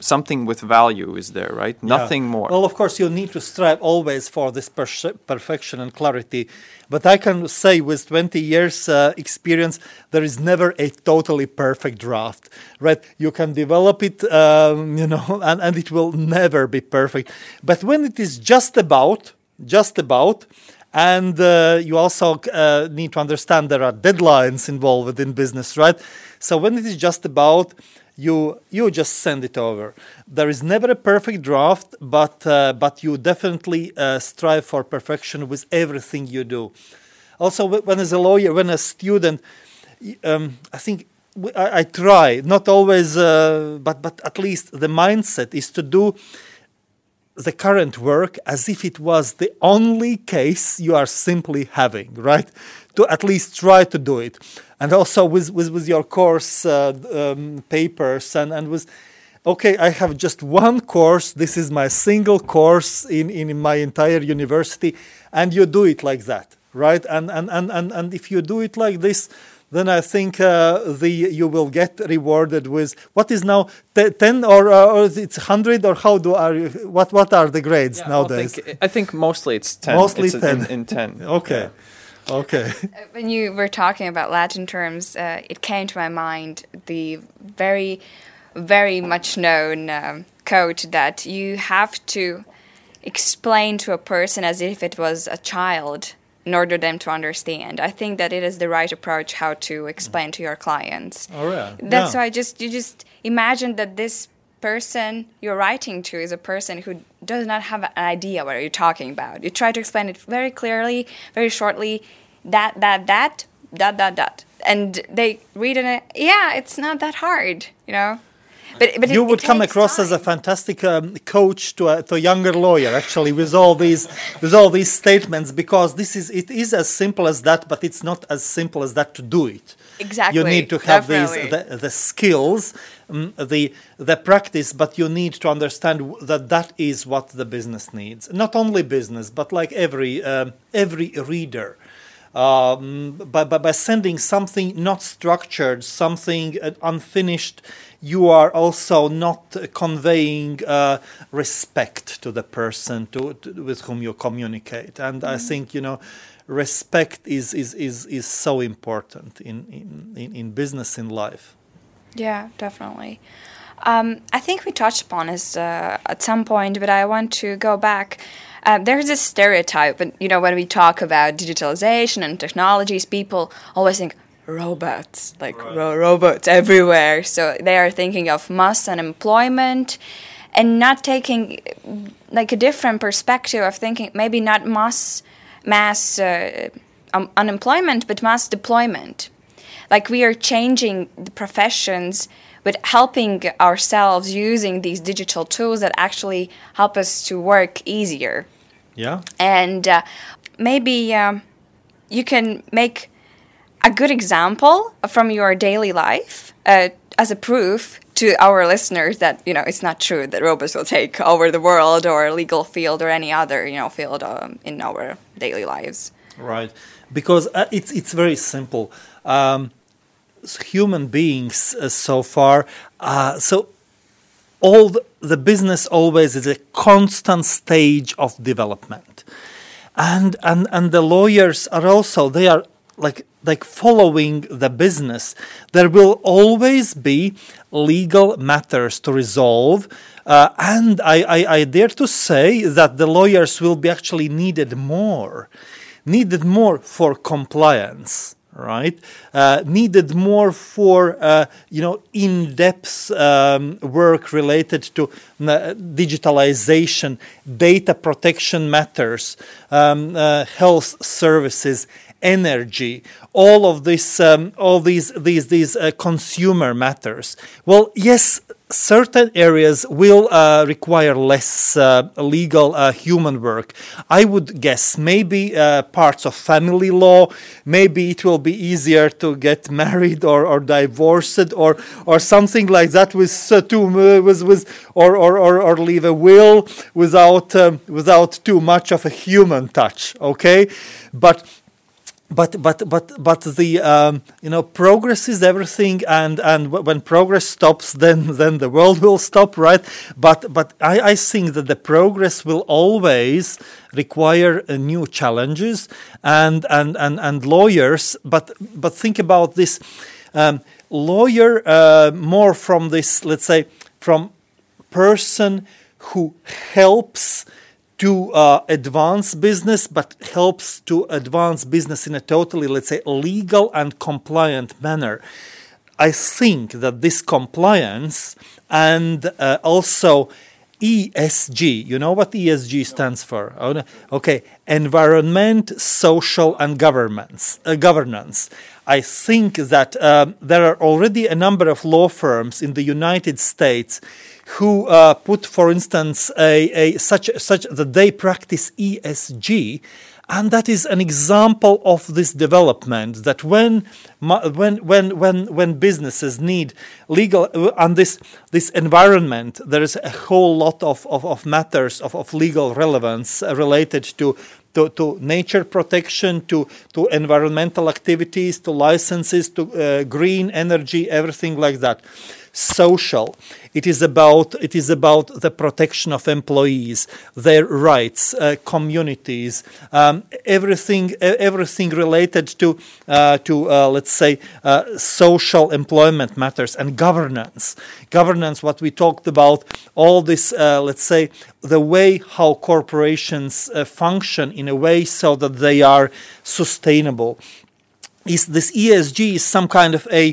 something with value is there, right? Yeah. Nothing more. Well, of course, you need to strive always for this perce- perfection and clarity. But I can say, with 20 years uh, experience, there is never a totally perfect draft, right? You can develop it, um, you know, and, and it will never be perfect. But when it is just about, just about, and uh, you also uh, need to understand there are deadlines involved in business, right? So when it is just about, you you just send it over. There is never a perfect draft, but uh, but you definitely uh, strive for perfection with everything you do. Also, when as a lawyer, when a student, um, I think I try not always, uh, but but at least the mindset is to do the current work as if it was the only case you are simply having, right? To at least try to do it. And also with, with, with your course uh, um, papers and, and with, okay, I have just one course, this is my single course in, in my entire university, and you do it like that, right? And, and, and, and, and if you do it like this, then I think uh, the you will get rewarded with what is now te- ten or, uh, or it's hundred or how do are you, what what are the grades Yeah, well, I nowadays? think, I think mostly it's ten. Mostly It's in- 10. in, ten. okay, okay, When you were talking about Latin terms, uh, it came to my mind the very, very much known um, quote that you have to explain to a person as if it was a child in order them to understand. I think that it is the right approach how to explain to your clients. all right. That's yeah. why just you just imagine that this person you're writing to is a person who does not have an idea what are you're talking about. You try to explain it very clearly, very shortly, that that that dot dot dot, and they read it. Yeah, it's not that hard, you know. But but you it would come takes across as a fantastic um, coach to a, to a younger lawyer actually with all these with all these statements because this is it is as simple as that but it's not as simple as that to do it. Exactly, you need to have these the, the skills um, the the practice but you need to understand that that is what the business needs. Not only business but like every um, every reader um, by, by, by sending something not structured, something uh, unfinished, you are also not conveying uh, respect to the person to, to, with whom you communicate. And I think, you know, respect is, is, is, is so important in, in, in business, in life. Yeah, definitely. Um, I think we touched upon this uh, at some point, but I want to go back. Uh, there's this stereotype, and you know, when we talk about digitalization and technologies, people always think robots, like ro- robots everywhere. So they are thinking of mass unemployment, and not taking like a different perspective of thinking maybe not mass mass uh, um, unemployment, but mass deployment like we are changing the professions but helping ourselves using these digital tools that actually help us to work easier Yeah. and uh, maybe um, you can make a good example from your daily life uh, as a proof to our listeners that you know it's not true that robots will take over the world or legal field or any other you know field um, in our daily lives Right, because uh, it's it's very simple. Um, human beings uh, so far, uh, so all the, the business always is a constant stage of development, and and and the lawyers are also they are like like following the business. There will always be legal matters to resolve. Uh, and I, I, I dare to say that the lawyers will be actually needed more needed more for compliance right? Uh, needed more for uh, you know in-depth um, work related to uh, digitalization, data protection matters, um, uh, health services, energy, all of this, um, all these these these uh, consumer matters. Well, yes, certain areas will uh, require less uh, legal uh, human work. I would guess maybe uh, parts of family law, maybe it will be easier to get married or, or divorced or or something like that with uh, too uh, with, with or, or, or, or leave a will without um, without too much of a human touch. Okay, but but but but but the um, you know progress is everything and and when progress stops then then the world will stop right? But but i i think that the progress will always require uh, new challenges and and and and lawyers. But but think about this um, lawyer uh, more from this let's say from person who helps to uh, advance business, but helps to advance business in a totally, let's say, legal and compliant manner. I think that this compliance and uh, also ESG, you know what ESG stands for? Oh. Okay, environment, social, and governance. Uh, governance. I think that um, there are already a number of law firms in the United States who uh, put, for instance, a, a such such that they practice ESG, and that is an example of this development. That when when when when when businesses need legal uh, and this this environment, there is a whole lot of of, of matters of, of legal relevance uh, related to to, to nature protection, to, to environmental activities, to licenses, to uh, green energy, everything like that social. It is about it is about the protection of employees, their rights, uh, communities, um, everything everything related to uh, to uh, let's say uh, social employment matters and governance. Governance, what we talked about, all this uh, let's say the way how corporations uh, function in a way so that they are sustainable is this ESG is some kind of a,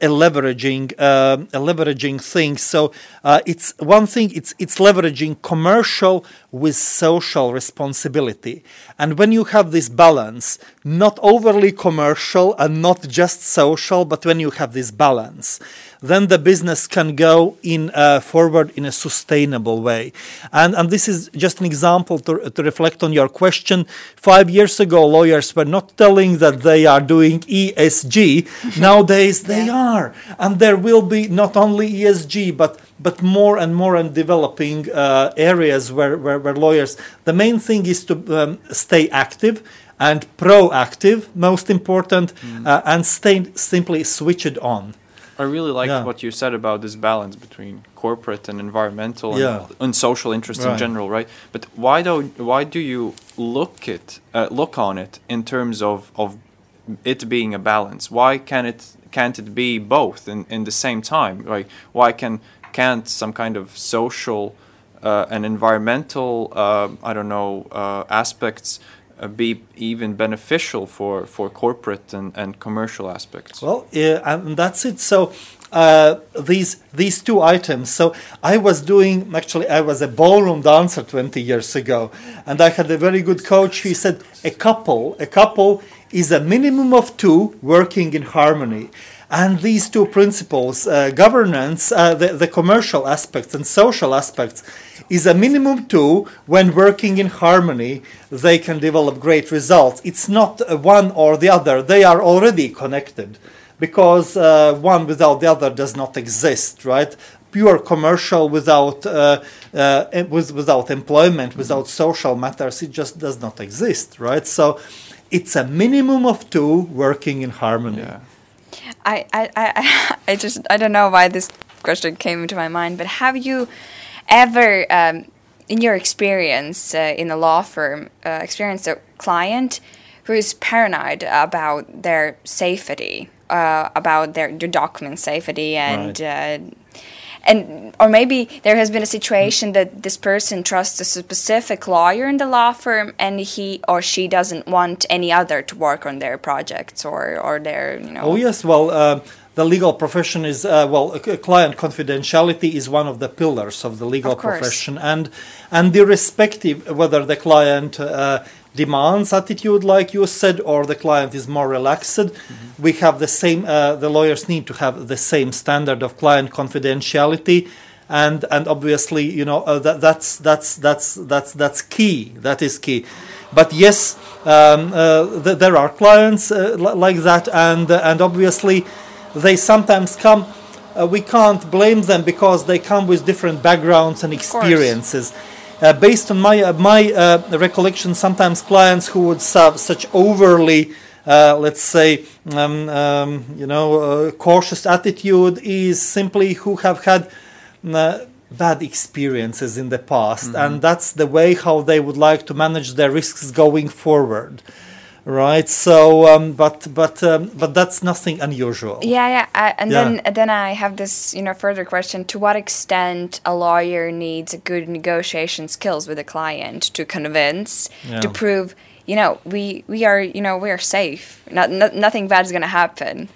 a leveraging uh, a leveraging thing. So uh, it's one thing. It's it's leveraging commercial with social responsibility. And when you have this balance, not overly commercial and not just social, but when you have this balance, then the business can go in uh, forward in a sustainable way. And, and this is just an example to, to reflect on your question. Five years ago, lawyers were not telling that they are doing ESG. Nowadays, they yeah. are. And there will be not only ESG, but but more and more and developing uh, areas where, where, where, lawyers. The main thing is to um, stay active and proactive, most important, mm. uh, and stay simply switched on. I really like yeah. what you said about this balance between corporate and environmental yeah. and, and, social interests right. in general, right? But why do why do you look it uh, look on it in terms of of it being a balance? Why can it can't it be both in, in the same time? Like why can can't some kind of social uh, and environmental uh, I don't know uh, aspects be even beneficial for, for corporate and, and commercial aspects? Well, yeah, and that's it. So uh, these these two items. So I was doing actually I was a ballroom dancer 20 years ago, and I had a very good coach. He said a couple a couple is a minimum of two working in harmony. And these two principles, uh, governance, uh, the, the commercial aspects and social aspects, is a minimum two when working in harmony they can develop great results. It's not one or the other. They are already connected because uh, one without the other does not exist right? Pure commercial without uh, uh, with, without employment without social matters it just does not exist right? So it's a minimum of two working in harmony. Yeah. I, I, I, I just I don't know why this question came into my mind, but have you ever, um, in your experience uh, in a law firm, uh, experienced a client who is paranoid about their safety, uh, about their, their document safety, and right. Uh, and or maybe there has been a situation that this person trusts a specific lawyer in the law firm and he or she doesn't want any other to work on their projects or or their you know Oh yes, well, uh, the legal profession is uh, well, uh, client confidentiality is one of the pillars of the legal Of profession, and and irrespective whether the client uh, demands attitude, like you said, or the client is more relaxed, Mm-hmm. we have the same. Uh, the lawyers need to have the same standard of client confidentiality. And, and obviously, you know uh, that, that's that's that's that's that's key. That is key. But yes, um, uh, th- there are clients uh, li- like that, and uh, and obviously, they sometimes come. Uh, we can't blame them because they come with different backgrounds and experiences. Uh, based on my uh, my uh, recollection, sometimes clients who would have such overly, uh, let's say, um, um, you know, uh, cautious attitude is simply who have had uh, bad experiences in the past, and that's the way how they would like to manage their risks going forward, right? So, um, but but um, but that's nothing unusual. Yeah, yeah, I, and Yeah. then then I have this you know further question: To what extent a lawyer needs good negotiation skills with a client to convince, to prove you know we we are you know we are safe, not, not nothing bad is gonna happen.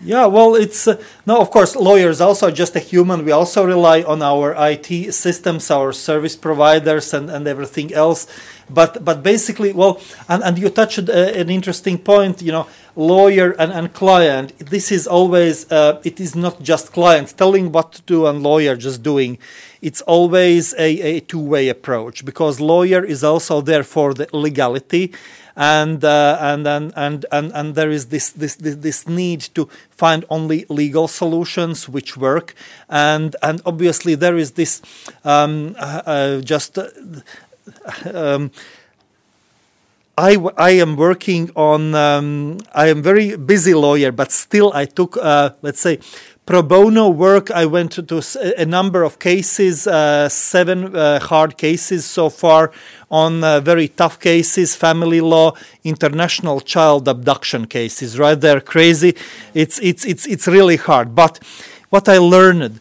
Yeah, well, it's uh, no, of course, lawyers also just a human. We also rely on our IT systems, our service providers, and, and everything else. But but basically, well, and, and you touched uh, an interesting point. You know, lawyer and, and client. This is always uh, it is not just client telling what to do and lawyer just doing. It's always a, a two way approach because lawyer is also there for the legality and uh, and, and and and and there is this, this this need to find only legal solutions which work. And and obviously there is this um, uh, uh, just uh, um, I, I am working on um, I am very busy lawyer but still I took uh, let's say pro bono work I went to, to a number of cases uh, seven uh, hard cases so far on uh, very tough cases family law international child abduction cases right? They're crazy. It's it's it's it's really hard. But what I learned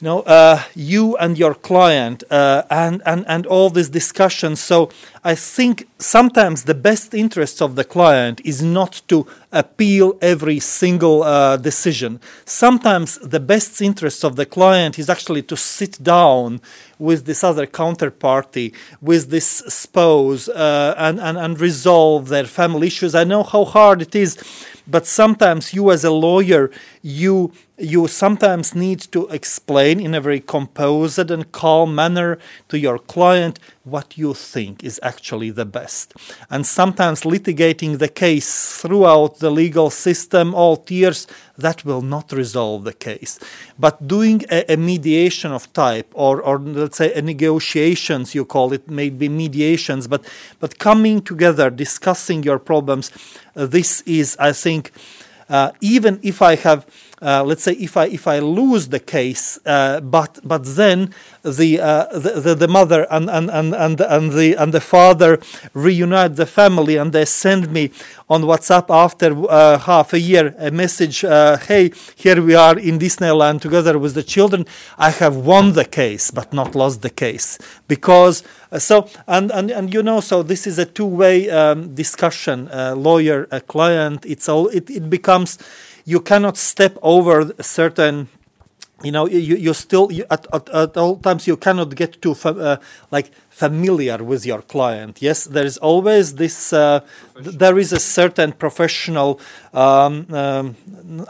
you know uh, you and your client uh, and, and and all this discussion so i think sometimes the best interests of the client is not to appeal every single uh, decision. Sometimes the best interest of the client is actually to sit down with this other counterparty with this spouse uh, and, and and resolve their family issues. I know how hard it is but sometimes you as a lawyer you you sometimes need to explain in a very composed and calm manner to your client what you think is actually the best. And sometimes litigating the case throughout the legal system, all tiers, that will not resolve the case. But doing a, a mediation of type, or, or let's say a negotiations, you call it, maybe mediations, but, but coming together, discussing your problems, uh, this is, I think, Uh, even if I have, uh, let's say, if I if I lose the case, uh, but but then the, uh, the, the the mother and and, and, and and the and the father reunite the family and they send me on WhatsApp after uh, half a year a message, uh, hey, here we are in Disneyland together with the children. I have won the case, but not lost the case because so and, and and you know so this is a two-way um, discussion, lawyer, a client. It's all it, it becomes you cannot step over a certain you know you, you still you, at, at, at all times you cannot get too fa- uh, like familiar with your client. Yes there is always this uh, th- there is a certain professional um, um,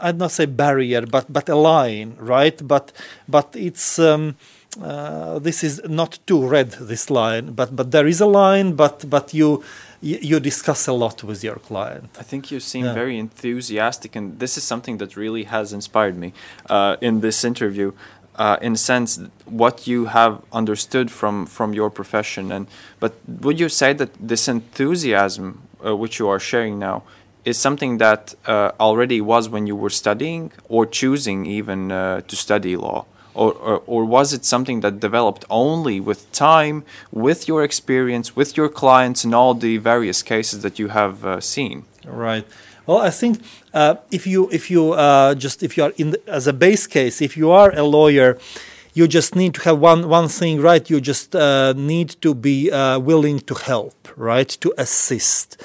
i'd not say barrier but but a line right? But but it's um, uh, this is not too red this line but but there is a line but but you you, you discuss a lot with your client I think you seem Yeah. very enthusiastic, and this is something that really has inspired me uh, in this interview. Uh, in a sense, what you have understood from from your profession, and but would you say that this enthusiasm uh, which you are sharing now is something that uh, already was when you were studying or choosing even uh, to study law? Or, or, or was it something that developed only with time, with your experience, with your clients, and all the various cases that you have uh, seen? Right. Well, I think uh, if you if you uh, just if you are in the, as a base case, if you are a lawyer, you just need to have one one thing right. You just uh, need to be uh, willing to help, right, to assist,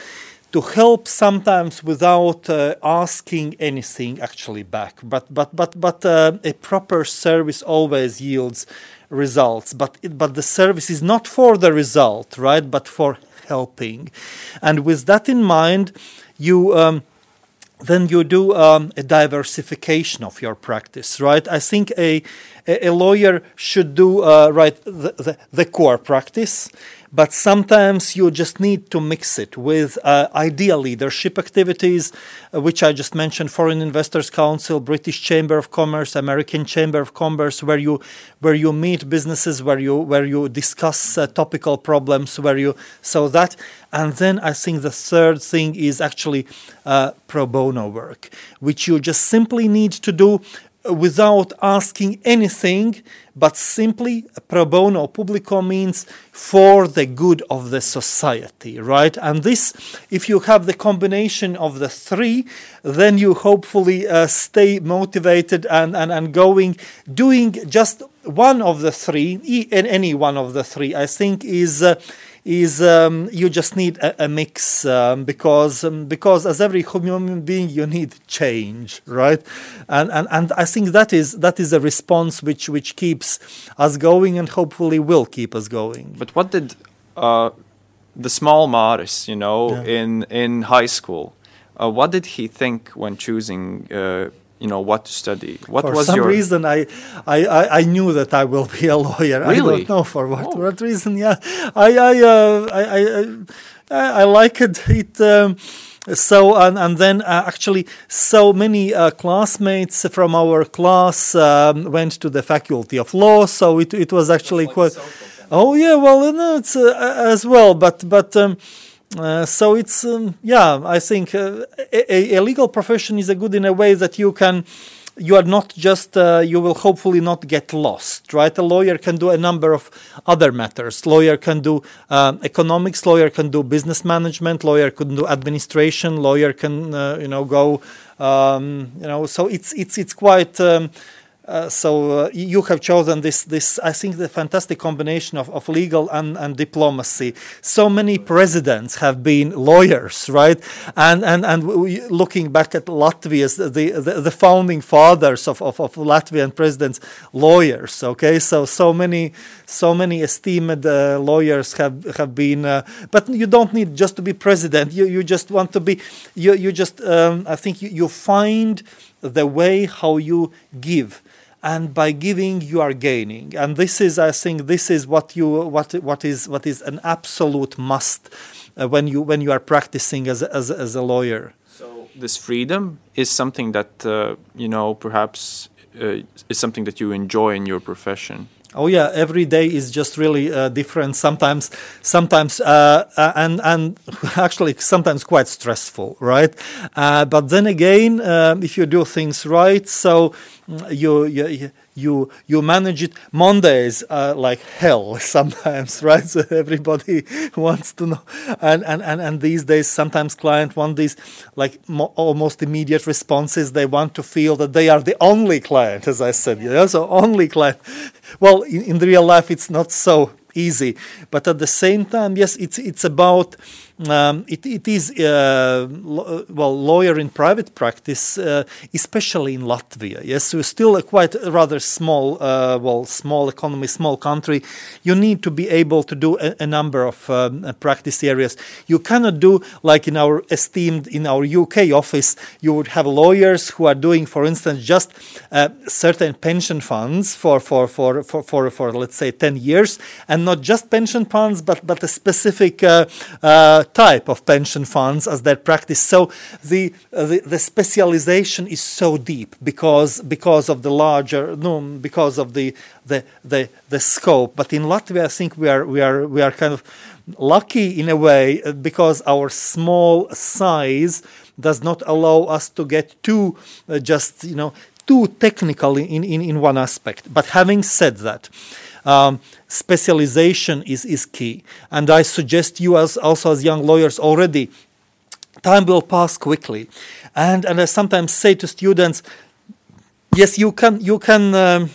to help sometimes without uh, asking anything actually back. But but but but uh, a proper service always yields results. But it, but the service is not for the result, right, but for helping, and with that in mind, you. Um, then you do um, a diversification of your practice, right? I think a, a lawyer should do uh, right the, the, the, core practice, but sometimes you just need to mix it with uh, idea leadership activities, uh, which I just mentioned: Foreign Investors Council, British Chamber of Commerce, American Chamber of Commerce, where you where you meet businesses, where you where you discuss uh, topical problems, where you so that. And then I think the third thing is actually uh, pro bono work, which you just simply need to do without asking anything, but simply pro bono publico means for the good of the society, right? And this, if you have the combination of the three, then you hopefully uh, stay motivated and, and, and going, doing just one of the three, in any one of the three, I think is. Uh, is um, you just need a, a mix um, because um, because as every human being you need change right and, and and I think that is that is a response which which keeps us going and hopefully will keep us going but what did uh, the small Maris you know yeah. in in high school uh, what did he think when choosing uh, you know what to study what for was some your reason I, I i knew that i will be a lawyer really? i don't know for what, oh. what reason yeah i i uh, I, I, I like it it um, so and, and then uh, actually so many uh, classmates from our class um, went to the faculty of law so it, it was actually like quite oh yeah well no, it's uh, as well but but um, uh, so it's um, yeah i think uh, a, a, legal profession is a good in a way that you can you are not just uh, you will hopefully not get lost right? A lawyer can do a number of other matters. Lawyer can do um, economics lawyer can do business management lawyer can do administration lawyer can uh, you know go um, you know so it's it's it's quite um, uh, so uh, you have chosen this this I think the fantastic combination of, of legal and, and diplomacy. So many presidents have been lawyers, right? And and and looking back at Latvia's the the, the founding fathers of, of, of Latvian presidents, lawyers. Okay, so so many so many esteemed uh, lawyers have have been. Uh, but you don't need just to be president. You you just want to be. You you just um, I think you, you find the way how you give and by giving you are gaining. And this is i think this is what you what what is what is an absolute must uh, when you when you are practicing as as, as a lawyer. So this freedom is something that uh, you know perhaps uh, is something that you enjoy in your profession Oh yeah, every day is just really uh, different. Sometimes, sometimes, uh, uh and and actually sometimes quite stressful, right? Uh, but then again, um, if you do things right, so mm, you you you you manage it. Mondays are like hell sometimes, right? So everybody wants to know, and and and, and these days sometimes client want these like mo- almost immediate responses. They want to feel that they are the only client, as I said. Yeah, so only client. Well, in, in real life, it's not so easy, but at the same time, yes, it's it's about um, it, it is uh, lo- well lawyer in private practice, uh, especially in Latvia. Yes, we're still a quite rather small, uh, well, small economy, small country. You need to be able to do a, a number of um, practice areas. You cannot do like in our esteemed in our UK office. You would have lawyers who are doing, for instance, just uh, certain pension funds for for, for for for for let's say ten years, and not just pension funds, but but a specific uh, uh, type of pension funds as their practice. So the, the, the specialization is so deep because because of the larger no because of the the the, the scope. But in Latvia, I think we are we are we are kind of lucky in a way uh, because our small size does not allow us to get too uh, just you know too technical in, in, in one aspect. But having said that, um, specialization is, is key. And I suggest you as also as young lawyers already time will pass quickly, and and I sometimes say to students, yes, you can you can. Um,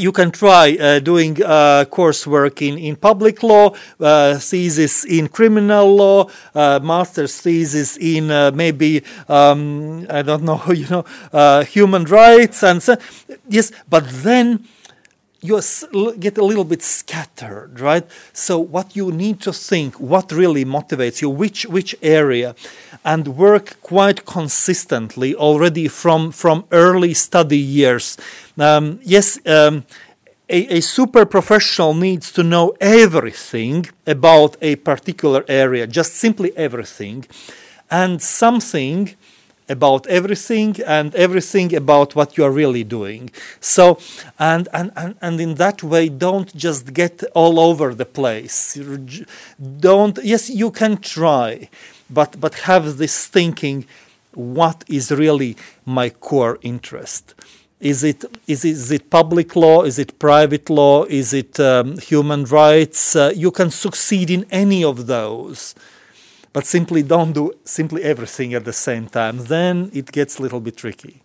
you can try uh, doing uh, coursework in, in public law, uh, thesis in criminal law, uh, master's thesis in uh, maybe um, I don't know, you know, uh, human rights and so. Yes, but then you get a little bit scattered, right? So what you need to think, what really motivates you, which which area, and work quite consistently already from from early study years. Um, yes. Um, a, a super professional needs to know everything about a particular area, just simply everything, and something about everything and everything about what you are really doing. So, and, and, and, and in that way, don't just get all over the place. Don't, yes, you can try, but, but have this thinking what is really my core interest? Is it, is, is it public law? Is it private law? Is it um, human rights? Uh, you can succeed in any of those but simply don't do simply everything at the same time. Then it gets a little bit tricky.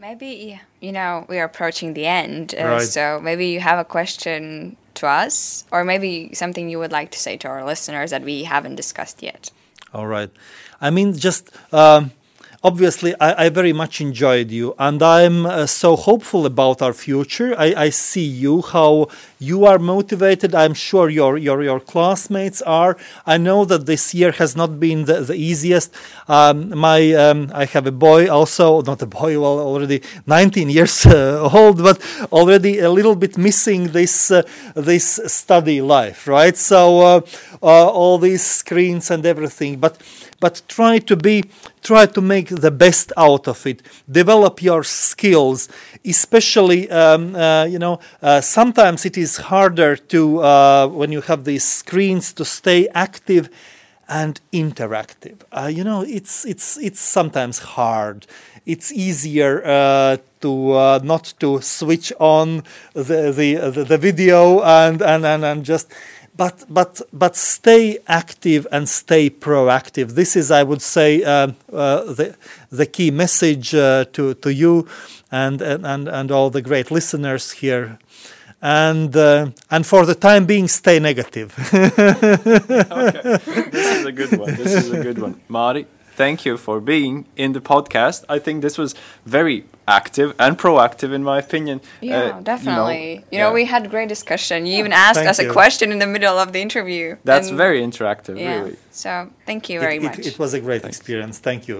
Maybe, you know, we are approaching the end. Uh, Right. So maybe you have a question to us, or maybe something you would like to say to our listeners that we haven't discussed yet. All right. I mean, just um, obviously, I, I very much enjoyed you, and I'm uh, so hopeful about our future. I, I see you, how you are motivated. I'm sure your, your, your classmates are. I know that this year has not been the, the easiest. Um, my um, I have a boy also, not a boy, well, already 19 years uh, old, but already a little bit missing this uh, this study life, right? So uh, uh, all these screens and everything, but but try to be try to make the best out of it. Develop your skills especially um, uh, you know uh, sometimes it is harder to uh, when you have these screens to stay active and interactive. Uh, you know it's it's it's sometimes hard. It's easier uh, to uh, not to switch on the the, the, the video and, and, and, and just but but but stay active and stay proactive. This is, I would say, uh, uh, the the key message uh, to to you and and and all the great listeners here. And uh, and for the time being, stay negative. this is a good one. This is a good one. Mari, thank you for being in the podcast. I think this was very active and proactive, in my opinion. Yeah, Uh, you know, definitely. You know, yeah. we had great discussion. You even asked Thank us a question in the middle of the interview. That's very interactive, yeah. really. So thank you very it, much. it, it was a great experience. Thank you.